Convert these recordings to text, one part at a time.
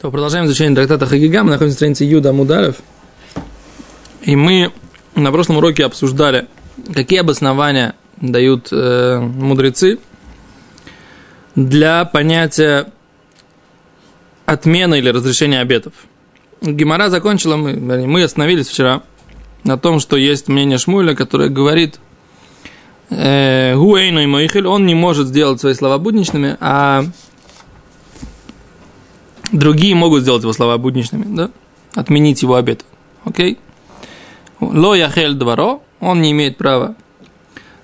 То продолжаем изучение трактата Хагига. Мы находимся на странице Юда Мударев. И мы на прошлом уроке обсуждали, какие обоснования дают э, мудрецы для понятия отмены или разрешения обетов. Гемора закончила, мы, мы остановились вчера на том, что есть мнение Шмуля, которое говорит, э, он не может сделать свои слова будничными, а Другие могут сделать его слова будничными, да? Отменить его обет. Окей? Ло яхель дворо, он не имеет права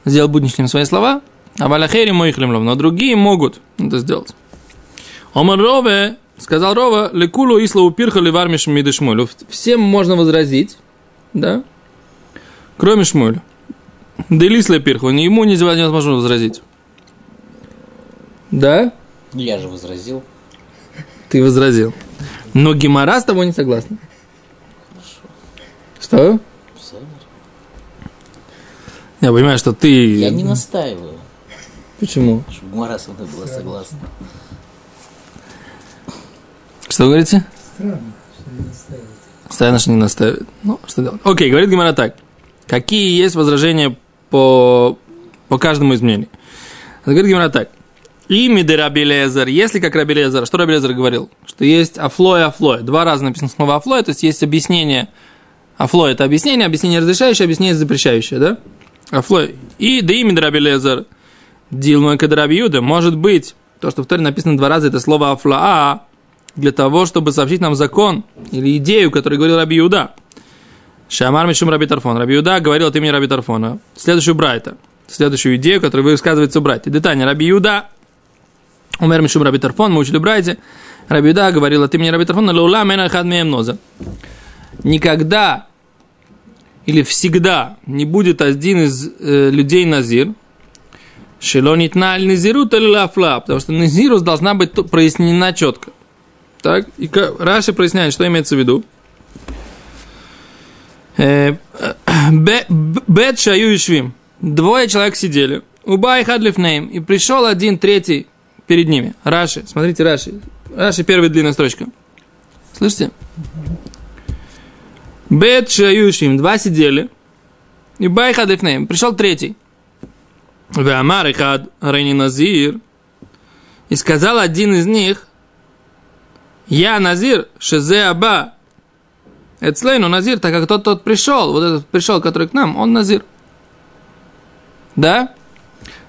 сделать будничными свои слова, а валяхери моих лимлов, но другие могут это сделать. Омар Рове, сказал Рова, лекулу ислау пирха ливарми шмиды шмулю. Всем можно возразить, да? Кроме шмуля. Делисле пирху, ему невозможно возразить. Да? Я же возразил. Ты возразил. Но Гимара с тобой не согласна. Что? Я понимаю, что ты... Я не настаиваю. Почему? Чтобы Гимара со мной была согласна. Что вы говорите? Странно, что не настаивает. Странно, что не настаивает. Ну, что делать? Окей, говорит Гимара так. Какие есть возражения по, по каждому из мнений? Говорит Гимара так. Ими де Раби Лезер, если как Раби Лезер, что Раби Лезер говорил? Что есть афло и афло. Два раза написано слово афло, то есть есть объяснение. Афло это объяснение, объяснение разрешающее, объяснение запрещающее, да? Афло. И да ими де Раби Лезер, Дилмой Кадраби Юда, может быть, то, что в Торе написано два раза, это слово афлаа, для того, чтобы сообщить нам закон или идею, которую говорил Раби Юда. Шамар Мишум Раби Тарфон. Раби Юда говорил от имени Раби Тарфона. Следующую брайта. Следующую идею, которую высказывается брать. Детание. Раби Юда Умер Мишум Раби Тарфон, мы учили Брайте. Раби Юда говорил от имени Раби Тарфона, Лаула Мена Хад Меемноза. Никогда или всегда не будет один из э, людей Назир, Шелонит на Назиру Талилафла, потому что Назирус должна быть прояснена четко. Так, и Раши проясняет, что имеется в виду. Э, ב' שהיו יושבים. Двое человек сидели. ובא אחד לפניהם. И пришел один третий перед ними. Раши, смотрите, Раши. Раши первая длинная строчка. Слышите? ב' שהיו יושבים, два сидели. И בא אחד לפניהם. Пришел третий. ואמר אחד הריני נזיר. И сказал один из них, я назир, шезе аба. Эцлейну назир, так как тот, тот пришел, вот этот пришел, который к нам, он назир. Да?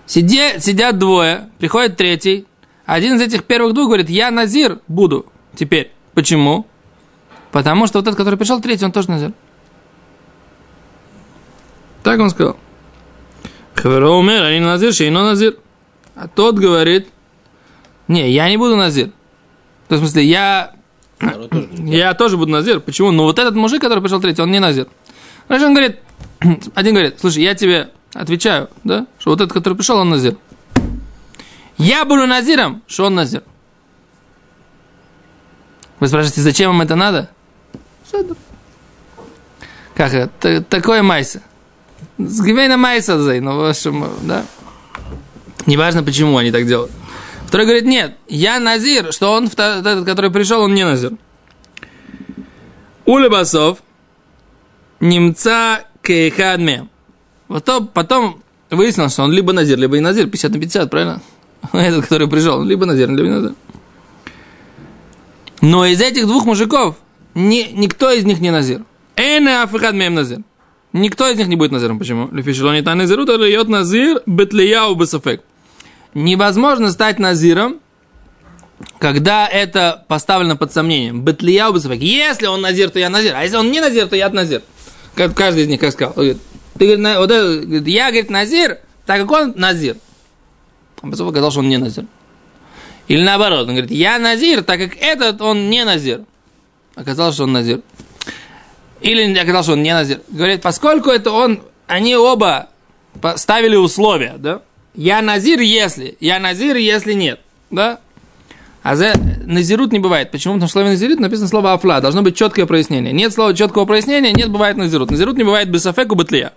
Сиде, сидят двое, приходит третий. Один из этих первых двух говорит, я Назир буду теперь. Почему? Потому что вот этот, который пришел третий, он тоже Назир. Так он сказал. Хаверо умер, а не Назир, Шейно Назир. А тот говорит, не, я не буду Назир. То есть, в смысле, я, я тоже буду Назир. Почему? Ну, вот этот мужик, который пришел третий, он не Назир. Значит, он говорит, один говорит, слушай, я тебе Отвечаю, да? Что вот этот, который пришел, он назир. Я буду назиром, что он назир. Вы спрашиваете, зачем вам это надо? Как это? Такое майса. С Гвейна майса зай, но в общем, да? Неважно, почему они так делают. Второй говорит, нет, я назир, что он, этот, который пришел, он не назир. Улебасов, немца кейхадме. Потом, потом выяснилось, что он либо Назир, либо не Назир, 50 на 50, правильно? Этот, который пришел, либо Назир, либо не Назир. Но из этих двух мужиков ни, никто из них не Назир. Эне афихад мем Назир. Никто из них не будет Назиром. Почему? Лефишелони та Назиру, то льет Назир бетлияу бесафек. Невозможно стать Назиром, когда это поставлено под сомнением. Бетлияу бесафек. Если он Назир, то я Назир. А если он не Назир, то я Назир. Каждый из них как сказал. Ты, говорит, вот я, говорит, Назир, так как он Назир. А потом оказалось, что он не Назир. Или наоборот, он говорит, я Назир, так как этот, он не Назир. Оказалось, что он Назир. Или оказалось, что он не Назир. Говорит, поскольку это он, они оба ставили условия, да? Я Назир, если. Я Назир, если нет. Да? А за назирут не бывает. Почему? Потому что в слове назирут написано слово афла. Должно быть четкое прояснение. Нет слова четкого прояснения, нет, бывает назирут. Назирут не бывает без афеку бытлия.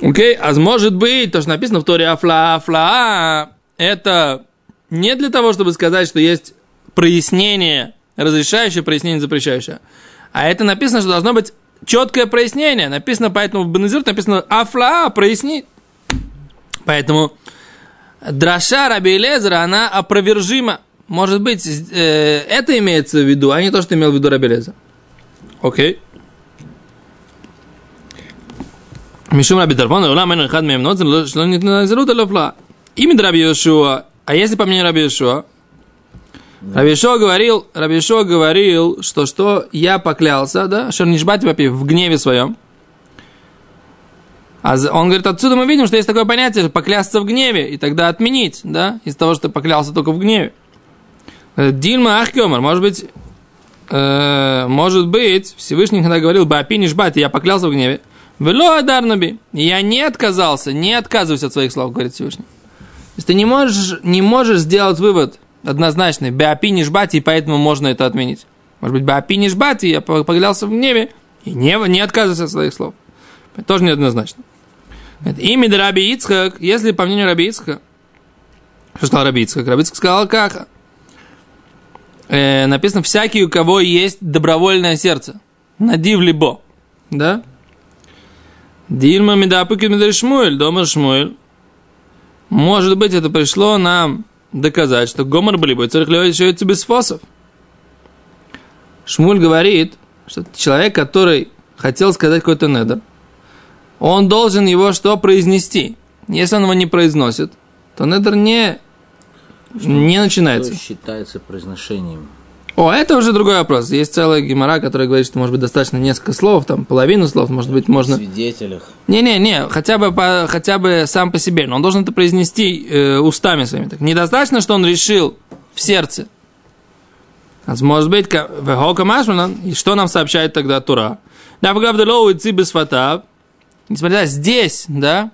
Окей, okay? а может быть, то, что написано в Торе афла, афла, это не для того, чтобы сказать, что есть прояснение разрешающее, прояснение запрещающее. А это написано, что должно быть четкое прояснение. Написано, поэтому в Бенезир написано афла, проясни. Поэтому драша Раби Лезера, она опровержима. Может быть, э, это имеется в виду, а не то, что имел в виду Раби Лезер. Окей. Мишум Раби Тарфон, Улам Эну Хад Мем Ноцен, что не назерут Алофла. Имя Раби Йошуа, а если по мнению Раби Йошуа, Рабишо говорил, Рабишо говорил, что что я поклялся, да, Шернишбати папи в гневе своем. А он говорит, отсюда мы видим, что есть такое понятие, поклясться в гневе, и тогда отменить, да, из того, что поклялся только в гневе. Дильма Ахкемар, может быть, э, может быть, Всевышний когда говорил, Баапи Нишбати, я поклялся в гневе. Вело Адарнаби, я не отказался, не отказываюсь от своих слов, говорит Всевышний. То есть ты не можешь, не можешь сделать вывод, однозначный. Беапи нишбати, и поэтому можно это отменить. Может быть, беапи нишбати, я поглялся в гневе, и не, не отказываюсь от своих слов. Это тоже неоднозначно. Имя Раби Ицхак, если по мнению Раби Ицхака, что сказал Раби Ицхак? Раби Ицхак сказал, как? Э, написано, всякий, у кого есть добровольное сердце. Надив либо. Да? Дильма медапыки медрешмуэль, дома шмуэль. Может быть, это пришло нам доказать, что Гомор бы царь еще без фосов. Шмуль говорит, что человек, который хотел сказать какой-то недер, он должен его что произнести. Если он его не произносит, то недер не, не начинается. Что считается произношением? О, это уже другой вопрос. Есть целая гемора, которая говорит, что может быть достаточно несколько слов, там половину слов, может быть, можно... Свидетелях. Не-не-не, хотя бы, по, хотя бы сам по себе, но он должен это произнести э, устами своими. Так, недостаточно, что он решил в сердце. А может быть, и что нам сообщает тогда Тура? Несмотря на здесь, да,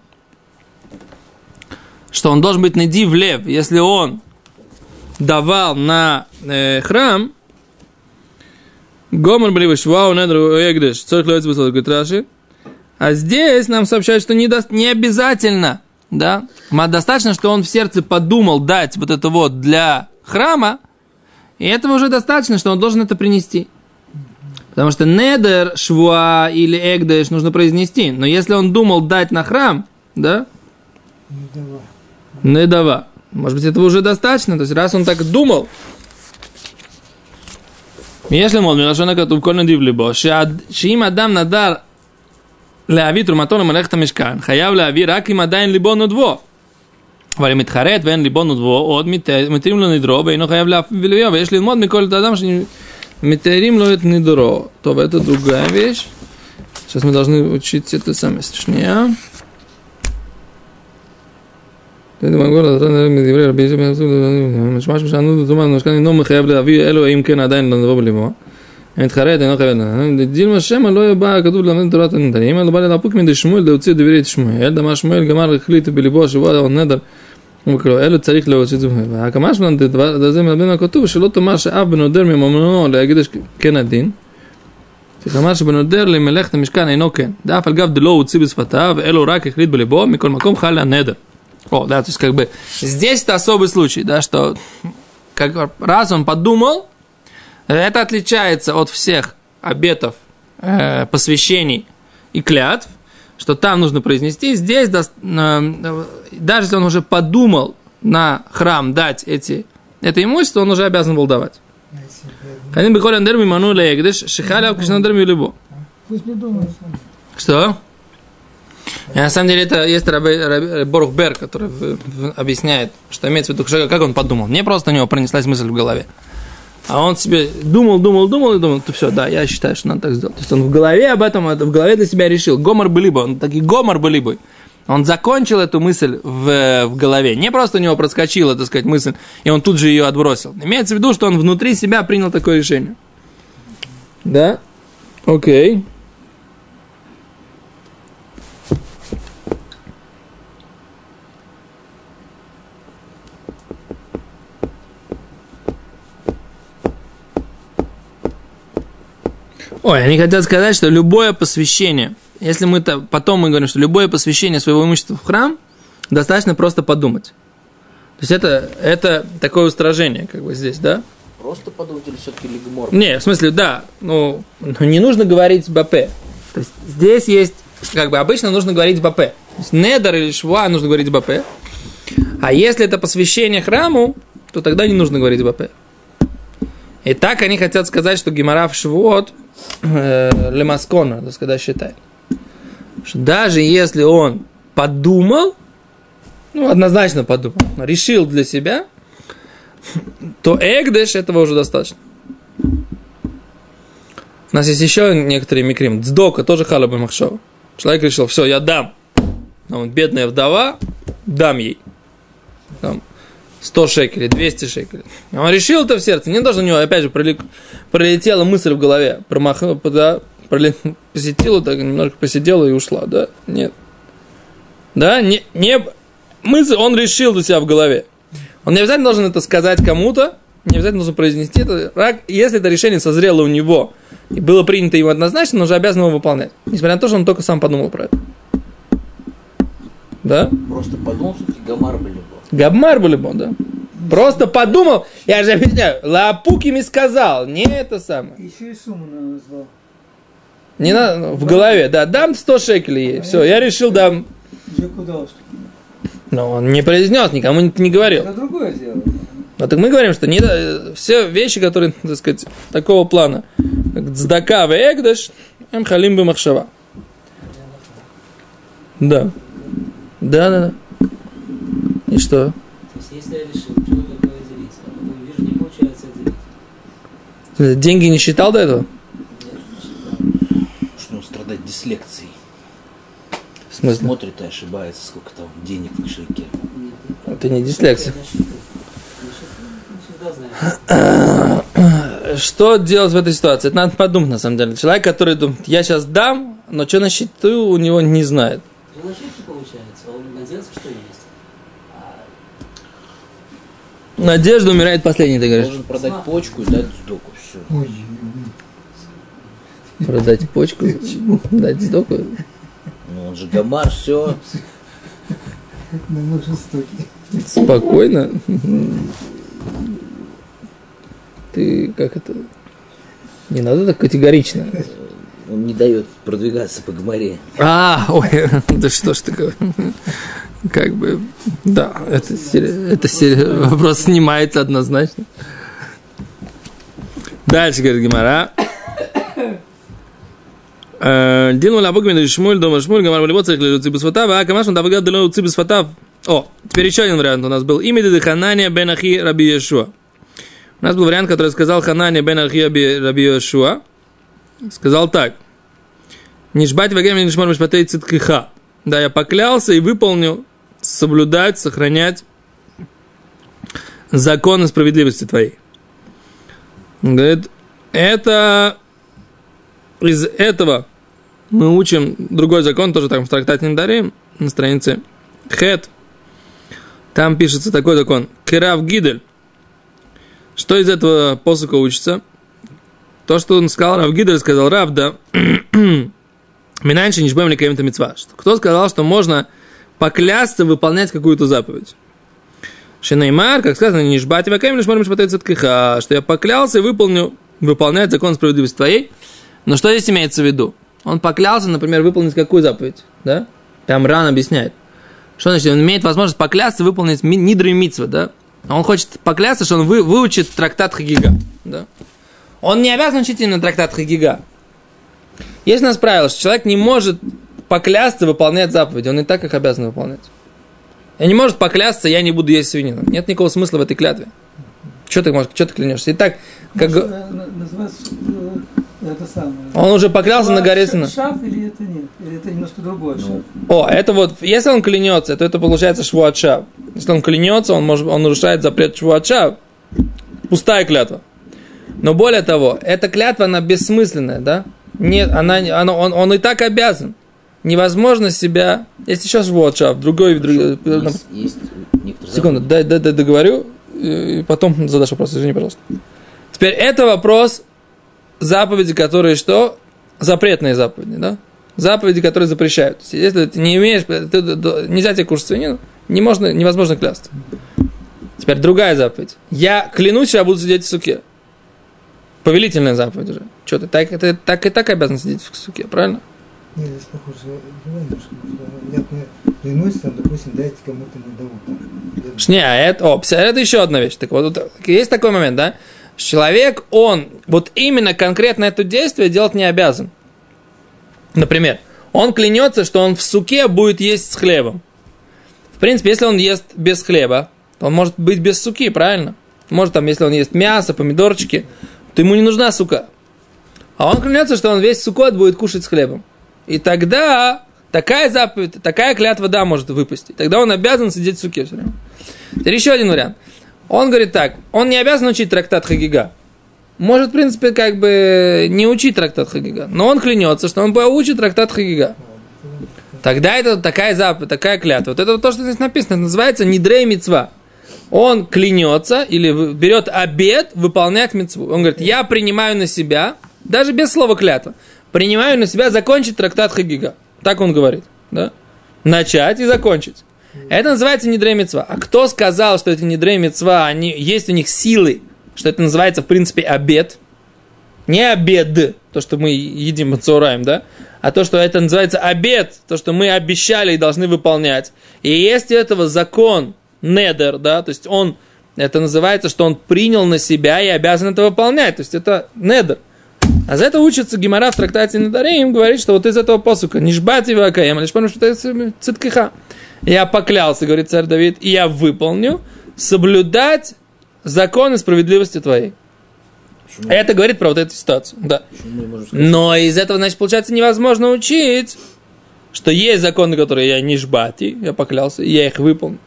что он должен быть найди в лев, если он давал на э, храм, Гомер были швау недру эгдеш, цорх лоец говорит Раши, а здесь нам сообщают, что не, до, не обязательно, да, достаточно, что он в сердце подумал дать вот это вот для храма, и этого уже достаточно, что он должен это принести. Потому что недер, швуа или эгдеш нужно произнести. Но если он думал дать на храм, да? Недава. Недава. Может быть, этого уже достаточно. То есть, раз он так думал, יש ללמוד מלשון הכתוב כל נדיב ליבו, שאם אדם נדר להביא תרומתו למלאכת המשכן, חייב להביא רק אם עדיין ליבו נודבו. אבל אם מתחרט ואין ליבו נודבו, עוד מתירים לו נדרו ואינו חייב להביא ויש ללמוד מכל אדם שמתארים לו את נדרו. טוב, это другая вещь. Сейчас мы должны учить это самое. Шния. מתחרט אינו חייב דילמה שמא לא בא כתוב ללמד תורת הנדרים אלא בא להפוק מדי שמואל להוציא דברי את שמואל דמה שמואל גמר החליט בליבו שבוע או נדר אלו צריך להוציא את זה והקמה שלנו זה מלמד מהכתוב שלא תאמר שאף בנודר מממנו להגיד כן הדין שכמה שבנודר למלאכת המשכן אינו כן דאף על גב דלא הוציא בשפתיו אלו רק החליט בליבו מכל מקום חל הנדר О, да, то есть как бы здесь это особый случай, да, что как раз он подумал, это отличается от всех обетов, э, посвящений и клятв, что там нужно произнести. Здесь, да, э, даже если он уже подумал на храм дать эти, это имущество, он уже обязан был давать. Что? И на самом деле это есть Раби, Раби, Борух Бер, который в, в, объясняет, что имеется в виду, как он подумал. Мне просто у него пронеслась мысль в голове. А он себе думал, думал, думал и думал, то все, да, я считаю, что надо так сделать. То есть он в голове об этом, в голове для себя решил. Гомор были бы, он такой гомор были бы. Он закончил эту мысль в, в голове. Не просто у него проскочила, так сказать, мысль, и он тут же ее отбросил. Имеется в виду, что он внутри себя принял такое решение. Да? Окей. Okay. Ой, они хотят сказать, что любое посвящение, если мы то потом мы говорим, что любое посвящение своего имущества в храм, достаточно просто подумать. То есть это, это такое устражение, как бы здесь, да? Просто подумать или все-таки лигмор? Не, в смысле, да, ну, ну не нужно говорить БП. То есть здесь есть, как бы обычно нужно говорить БП. То есть недер или шва нужно говорить БП. А если это посвящение храму, то тогда не нужно говорить БП. И так они хотят сказать, что Гимарав Швот э, Лемаскона, то есть когда считает. Что даже если он подумал, ну, однозначно подумал, решил для себя, то Эгдеш этого уже достаточно. У нас есть еще некоторые микрим. Дздока тоже халаба махшова. Человек решил, все, я дам. Он бедная вдова, дам ей. Там, 100 шекелей, 200 шекелей. Он решил это в сердце. Не должно у него, опять же, пролетела мысль в голове. Промахнул, да, посетила, так немножко посидела и ушла, да? Нет. Да, не, не, мысль он решил для себя в голове. Он не обязательно должен это сказать кому-то, не обязательно должен произнести это. Если это решение созрело у него и было принято ему однозначно, он уже обязан его выполнять. Несмотря на то, что он только сам подумал про это. Да? Просто подумал, что Гамар были Габмар Булибон, да. Просто подумал, я же объясняю, Лапуки мне сказал, не это самое. Еще и сумму назвал. Не на, в голове, да, дам 100 шекелей ей. Все, я решил дам. Но он не произнес, никому не, не говорил. Это другое дело. Вот так мы говорим, что не, все вещи, которые, так сказать, такого плана, как цдака в эгдаш, эм халим бы махшава. Да. Да, да, да. И что? То есть, если я решил что такое делить, а потом вижу, не получается делить. Деньги не считал до этого? Нет, не считал. Что он страдает дислекцией. В смысле? Смотрит и ошибается, сколько там денег в кошельке. Нет, Это не дислексия. знаю. Что делать в этой ситуации? Это надо подумать, на самом деле. Человек, который думает, я сейчас дам, но что на счету у него не знает. Ну, на счете получается, а он надеется, что есть. А Надежда умирает последней, ты говоришь. Должен продать почку и дать сдоку. Все. Ой, Продать почку, дать сдоку. Ну, он же Гамар, все. на мой жестокий. Спокойно. Ты как это... Не надо так категорично. Он не дает продвигаться по Гамаре. А, ой, да что ж такое. Как бы, да, это, это сери- вопрос снимается однозначно. Дальше говорит Гимара. Дину лабук мен Шмуль, дома Шмуль, Гамар Малибот, царь лежит цибусфатав, а камаш он давгад дало цибусфатав. О, теперь еще один вариант у нас был. Имя Деды Ханания бен Раби Йешуа. У нас был вариант, который сказал Ханания бен Ахи Раби Йешуа. Сказал так. Нишбать вагем и нишмар мишпатей циткиха. Да, я поклялся и выполнил соблюдать, сохранять закон справедливости твоей. Он Говорит, это из этого мы учим другой закон, тоже там в трактате Ндарим, на странице Хет. Там пишется такой закон. Керав Гидель. Что из этого посока учится? То, что он сказал, Рав Гидель сказал, Рав, да, Минаньше нишбем ли митцва. Кто сказал, что можно поклясться выполнять какую-то заповедь? Шинеймар, как сказано, нишбати вакаем лишь можем ткиха, что я поклялся и выполню, выполнять закон справедливости твоей. Но что здесь имеется в виду? Он поклялся, например, выполнить какую заповедь, да? Там ран объясняет. Что значит? Он имеет возможность поклясться выполнить нидры митцва, да? А Он хочет поклясться, что он вы, выучит трактат Хагига, да? Он не обязан учить именно трактат Хагига. Есть у нас правило, что человек не может поклясться выполнять заповеди, он и так их обязан выполнять. И не может поклясться, я не буду есть свинину. Нет никакого смысла в этой клятве. Что ты можешь, что ты клянешься? И так, как... Э, это самое. Он уже поклялся на горе Сина. Шаф или это нет? Или это немножко другое шаф? О, это вот, если он клянется, то это получается швуатшав. Если он клянется, он, может, он нарушает запрет швуатшав. Пустая клятва. Но более того, эта клятва, она бессмысленная, да? Нет, она, она, он, он и так обязан. Невозможно себя... Есть еще швуатшав, другой... другой Есть, есть некоторые Секунду, дай, дай, дай договорю, и потом задашь вопрос, извини, пожалуйста. Теперь это вопрос заповеди, которые что? Запретные заповеди, да? Заповеди, которые запрещают. Есть, Если ты не имеешь, ты- ты- ты- нельзя тебе кушать свинину, не можно, невозможно клясться. Теперь другая заповедь. Я клянусь, я буду сидеть в суке. Повелительная заповедь уже. Что ты так, ты так и так обязан сидеть в суке, правильно? Нет, здесь похоже. Я клянусь, там, допустим, дайте кому-то на дому а это, о, это еще одна вещь. Так вот, тут есть такой момент, да? Человек, он вот именно конкретно это действие делать не обязан. Например, он клянется, что он в суке будет есть с хлебом. В принципе, если он ест без хлеба, то он может быть без суки, правильно? Может, там, если он ест мясо, помидорчики, то ему не нужна сука. А он клянется, что он весь сукот будет кушать с хлебом. И тогда такая заповедь, такая клятва, да, может выпустить. Тогда он обязан сидеть в суке все время. Теперь еще один вариант. Он говорит так, он не обязан учить трактат Хагига. Может, в принципе, как бы не учить трактат Хагига. Но он клянется, что он поучит трактат Хагига. Тогда это такая заповедь, такая клятва. Вот это вот то, что здесь написано, это называется недрей мецва. Он клянется или берет обед выполнять мецву. Он говорит, я принимаю на себя, даже без слова клятва, принимаю на себя закончить трактат Хагига. Так он говорит. Да? Начать и закончить. Это называется недрей мецва. А кто сказал, что это недрей мецва, они, есть у них силы, что это называется, в принципе, обед? Не обед, то, что мы едим мацураем, да? А то, что это называется обед, то, что мы обещали и должны выполнять. И есть у этого закон недер, да, то есть он, это называется, что он принял на себя и обязан это выполнять. То есть это недер. А за это учится Гимара в трактате Недарим, говорит, что вот из этого посука Нишбати Вакаем, лишь потому что это циткиха. Я поклялся, говорит царь Давид, и я выполню соблюдать закон и справедливости твоей. Почему, Это говорит про вот эту ситуацию, да. Но из этого, значит, получается, невозможно учить, что есть законы, которые я не жбати, я поклялся, и я их выполню.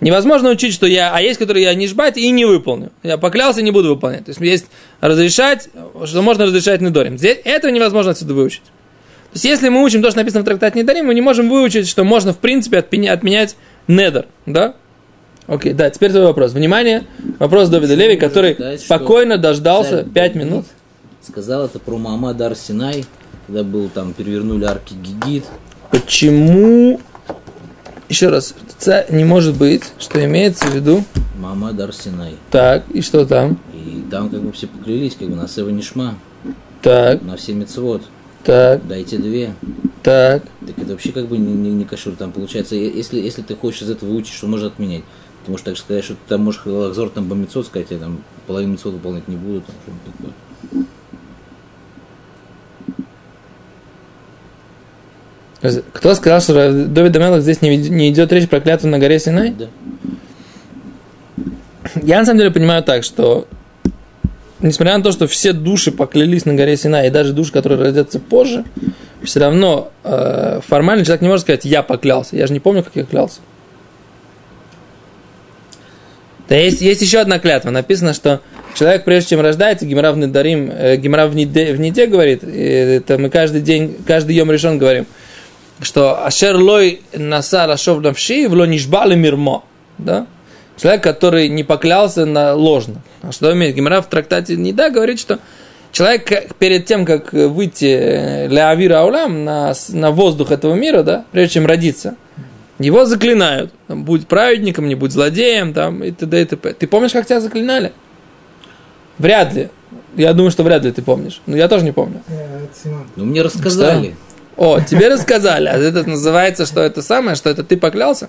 Невозможно учить, что я, а есть, которые я не жбать и не выполню. Я поклялся не буду выполнять. То есть есть разрешать, что можно разрешать недорим. Здесь этого невозможно отсюда выучить. То есть если мы учим то, что написано в трактате недорим, мы не можем выучить, что можно в принципе отменять, недор. Да? Окей, да, теперь твой вопрос. Внимание, вопрос Давида Леви, который что спокойно дождался царь 5 Давид минут. Сказал это про Муаммад Ар Синай, когда был там, перевернули арки Гигит. Почему, еще раз, ца- не может быть, что имеется в виду, Муаммад Ар Синай. так, и что там, И там как бы все поклялись, как бы на Сева Нишма, так, на все мецвод. так, Дайте две. так. Так это вообще как бы не, не, не кашур. Там получается, если, если ты хочешь из этого выучить, что можно отменять, ты можешь так сказать, что ты там можешь лахзор там бомицот сказать, я там половину мецвод выполнять не буду, там что-нибудь такое. Кто сказал, что Давид Амелах здесь не, не идет речь про клятву на горе Синай? Да. Я на самом деле понимаю так, что несмотря на то, что все души поклялись на горе Синай, и даже души, которые родятся позже, все равно э, формально человек не может сказать, я поклялся. Я же не помню, как я клялся. Да есть, есть еще одна клятва. Написано, что человек, прежде чем рождается, Гимара в Недарим, э, Гимара в Ниде, в Ниде говорит, и это мы каждый день, каждый йом решен говорим, что Ашер лой насар ашов навши, вло нишбали мирмо. Да? Человек, который не поклялся на ложно. А что имеет? Гимара в трактате Нида говорит, что человек перед тем, как выйти для Авира Аулам на, на воздух этого мира, да, прежде чем родиться, его заклинают. Там, будь праведником, не будь злодеем, там, и т.д. и т.п. Ты помнишь, как тебя заклинали? Вряд ли. Я думаю, что вряд ли ты помнишь. Но я тоже не помню. Э, Ну, мне рассказали. О, тебе рассказали, а это называется, что это самое, что это ты поклялся?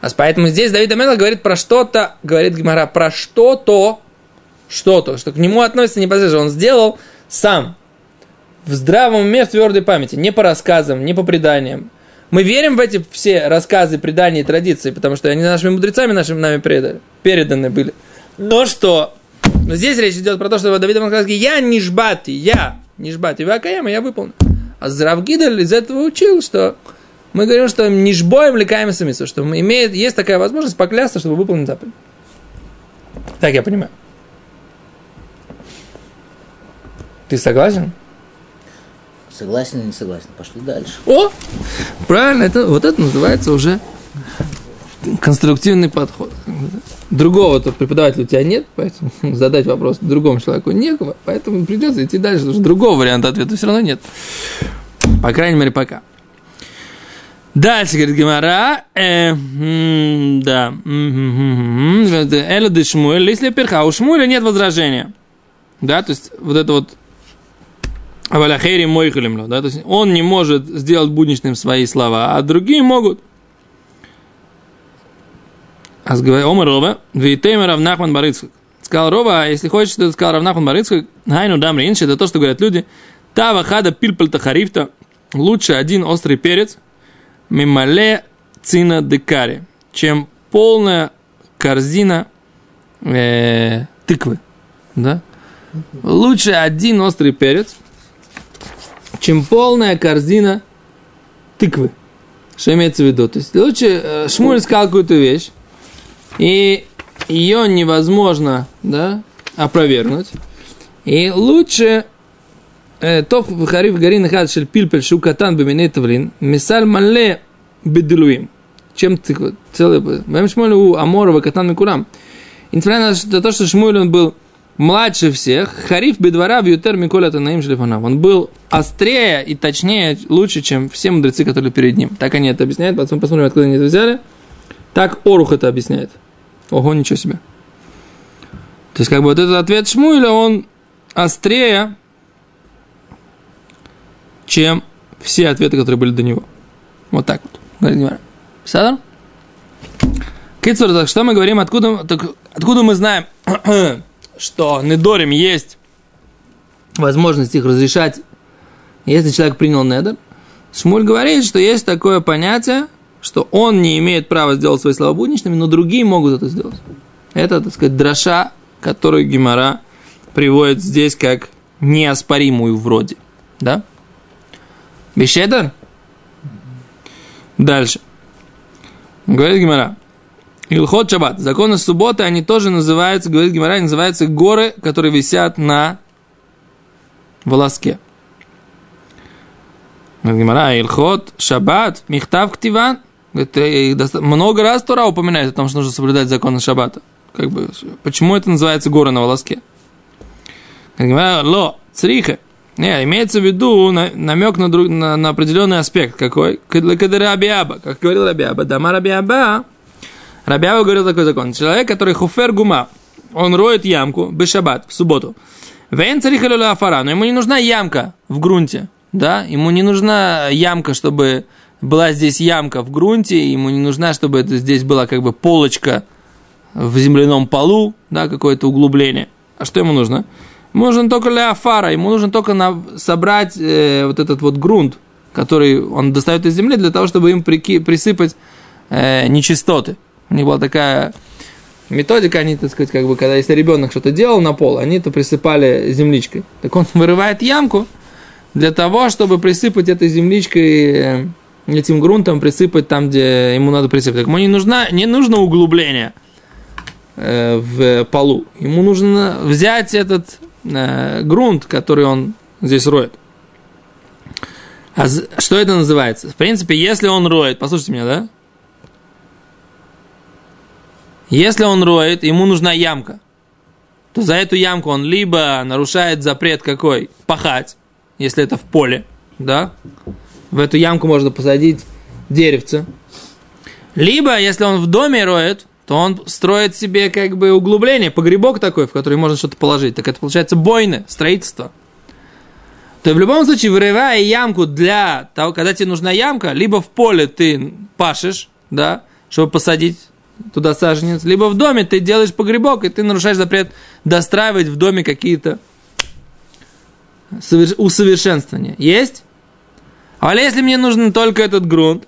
А поэтому здесь Давид Амелах говорит про что-то, говорит Гимара, про что-то, что-то, что к нему относится непосредственно. Он сделал сам, в здравом уме, в твердой памяти, не по рассказам, не по преданиям. Мы верим в эти все рассказы, предания и традиции, потому что они нашими мудрецами нашими нами предали, переданы были. Но что? Но здесь речь идет про то, что Давид Амелах сказал, я не жбати, я не жбати, Вакаяма, я выполню. А Зравгидель из этого учил, что мы говорим, что не жбоем лекаем самицу, что имеет, есть такая возможность поклясться, чтобы выполнить заповедь. Так я понимаю. Ты согласен? Согласен или не согласен? Пошли дальше. О! Правильно, это, вот это называется уже конструктивный подход. Другого тут преподавателя у тебя нет, поэтому задать вопрос другому человеку некого, поэтому придется идти дальше, потому что другого варианта ответа все равно нет. По крайней мере, пока. Дальше, говорит Гимара, э, да, Эля де Шмуэль, если перха, у Шмуэля нет возражения. Да, то есть вот это вот Аваляхейри Мойхалимло, да, то есть он не может сделать будничным свои слова, а другие могут. А Омар Рова, Вейтеймер Равнахман Барыцкак. Сказал Рова, а если хочешь, то сказал Равнахман Барыцкак, Гайну Дамри Инши, это то, что говорят люди, Тава Хада Пильпальта Харифта, лучше один острый перец, Мимале Цина Декари, чем полная корзина э, тыквы. Да? Лучше один острый перец, чем полная корзина тыквы. Что имеется в виду? То есть лучше э, Шмуль сказал какую-то вещь, и ее невозможно да, опровергнуть. И лучше э, Тов Хариф Гарин Хад Шель Пильпель Шукатан Беминей Тавлин Мисаль Мале Беделуим. Чем ты целый... Вем Шмуль у Аморова Катан Микурам. Несмотря на то, что Шмуль он был младше всех, Хариф Бедвара Бьютер Миколя Танаим Шлифанав. Он был острее и точнее, лучше, чем все мудрецы, которые перед ним. Так они это объясняют. Потом посмотрим, откуда они это взяли. Так Орух это объясняет. Ого, ничего себе. То есть, как бы вот этот ответ Шмуэля, он острее, чем все ответы, которые были до него. Вот так вот. Садар? Кицур, так что мы говорим, откуда, так, откуда мы знаем, что Недорим есть возможность их разрешать, если человек принял Недор. Шмуль говорит, что есть такое понятие, что он не имеет права сделать свои слова будничными, но другие могут это сделать. Это, так сказать, дроша, которую Гимара приводит здесь как неоспоримую вроде. Да? Бешедер? Дальше. Говорит Гимара. Илхот Шаббат. Законы субботы, они тоже называются, говорит Гимара, называются горы, которые висят на волоске. Говорит Гимара, Илхот Шаббат, Михтав Ктиван. Это много раз Тора упоминает о том, что нужно соблюдать законы Шаббата. Как бы, почему это называется горы на волоске? Говорит Ло, Цриха. Не, имеется в виду намек на, друг, на, на определенный аспект. Какой? Рабиаба. Как говорил Рабиаба. Дама Рабиаба Рабиава говорил такой закон. Человек, который хуфер гума, он роет ямку, бешабат, в субботу. Вен царихалюля афара, но ему не нужна ямка в грунте, да, ему не нужна ямка, чтобы была здесь ямка в грунте, ему не нужна, чтобы это здесь была как бы полочка в земляном полу, да, какое-то углубление. А что ему нужно? Ему нужен только для афара, ему нужно только на, собрать э, вот этот вот грунт, который он достает из земли для того, чтобы им прики, присыпать э, нечистоты. У них была такая методика, они, так сказать, как бы, когда если ребенок что-то делал на пол, они это присыпали земличкой. Так он вырывает ямку для того, чтобы присыпать этой земличкой, э, этим грунтом присыпать там, где ему надо присыпать. Ему не, нужна, не нужно углубление э, в полу. Ему нужно взять этот э, грунт, который он здесь роет. А что это называется? В принципе, если он роет, послушайте меня, да? Если он роет, ему нужна ямка, то за эту ямку он либо нарушает запрет какой? Пахать, если это в поле, да? В эту ямку можно посадить деревце. Либо, если он в доме роет, то он строит себе как бы углубление, погребок такой, в который можно что-то положить. Так это получается бойны, строительство. То в любом случае, вырывая ямку для того, когда тебе нужна ямка, либо в поле ты пашешь, да, чтобы посадить туда саженец, либо в доме ты делаешь погребок, и ты нарушаешь запрет достраивать в доме какие-то усовершенствования. Есть? А если мне нужен только этот грунт,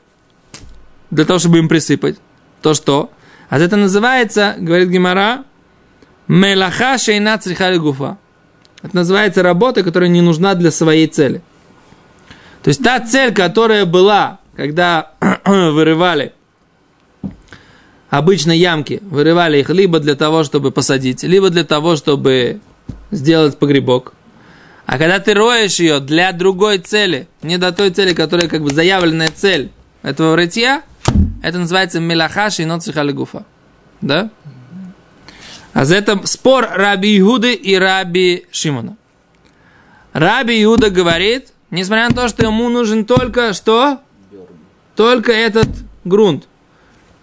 для того, чтобы им присыпать, то что? А это называется, говорит Гимара, мелаха шейна гуфа. Это называется работа, которая не нужна для своей цели. То есть та цель, которая была, когда вырывали обычно ямки, вырывали их либо для того, чтобы посадить, либо для того, чтобы сделать погребок. А когда ты роешь ее для другой цели, не для той цели, которая как бы заявленная цель этого рытья, это называется мелахаши и ноцихалигуфа. Да? А за это спор Раби Иуды и Раби Шимона. Раби Иуда говорит, несмотря на то, что ему нужен только что? только этот грунт,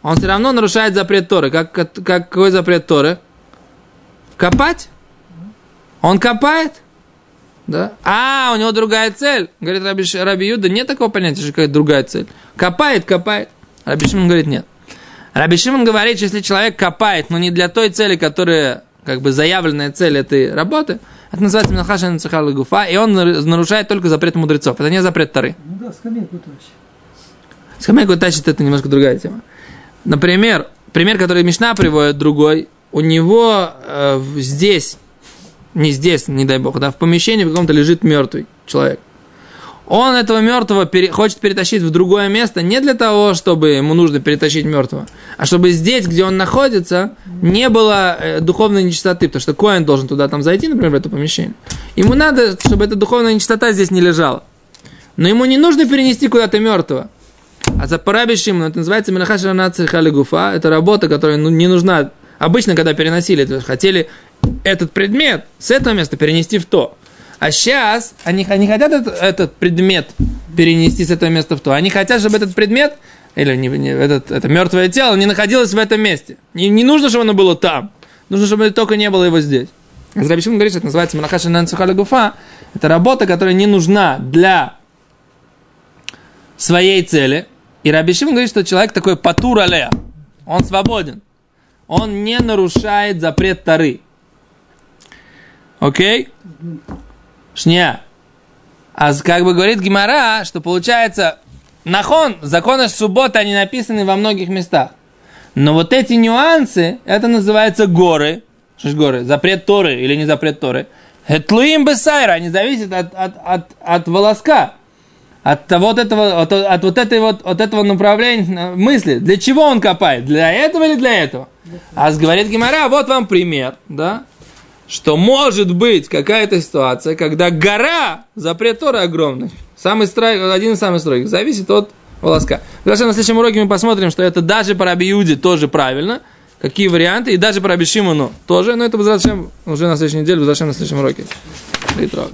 он все равно нарушает запрет Торы. Как, как, какой запрет Торы? Копать? Он копает? Да? А, у него другая цель. Говорит Раби, Раби Юда, нет такого понятия, что какая другая цель. Копает, копает. Раби Шимон говорит, нет. Раби Шимон говорит, что если человек копает, но не для той цели, которая как бы заявленная цель этой работы, это называется Минахаша Нацехал Гуфа, и он нарушает только запрет мудрецов. Это не запрет Тары. Ну да, скамейку тащит. Скамейку тащит, это немножко другая тема. Например, пример, который Мишна приводит другой, у него э, здесь не здесь, не дай бог, да, в помещении в каком-то лежит мертвый человек. Он этого мертвого пере, хочет перетащить в другое место не для того, чтобы ему нужно перетащить мертвого, а чтобы здесь, где он находится, не было э, духовной нечистоты, потому что Коин должен туда там зайти, например, в это помещение. Ему надо, чтобы эта духовная нечистота здесь не лежала. Но ему не нужно перенести куда-то мертвого. А за парабишим, это называется Минахаша Гуфа, это работа, которая ну, не нужна. Обычно, когда переносили, хотели этот предмет с этого места перенести в то. А сейчас они, они хотят этот, этот предмет перенести с этого места в то. Они хотят, чтобы этот предмет, или не, не, этот, это мертвое тело, не находилось в этом месте. Не, не нужно, чтобы оно было там. Нужно, чтобы только не было его здесь. Рабишим говорит, что это называется Малахаша Нансухаля. Это работа, которая не нужна для своей цели. И Рабишим говорит, что человек такой патур. Он свободен. Он не нарушает запрет Тары. Окей? Шня. А как бы говорит Гимара, что получается, нахон, законы субботы, они написаны во многих местах. Но вот эти нюансы, это называется горы. Что ж горы? Запрет Торы или не запрет Торы. Этлуим бесайра, они зависят от, от, от, от волоска. От, вот этого, от, от вот этой вот, от этого направления мысли. Для чего он копает? Для этого или для этого? А говорит Гимара, вот вам пример, да? Что может быть какая-то ситуация, когда гора, запрет Торы огромный, самый строй, один из самых строгих, зависит от волоска. Дальше на следующем уроке мы посмотрим, что это даже по Раби тоже правильно, какие варианты, и даже по Раби тоже, но это возвращаем уже на следующей неделе, возвращаем на следующем уроке. Спасибо.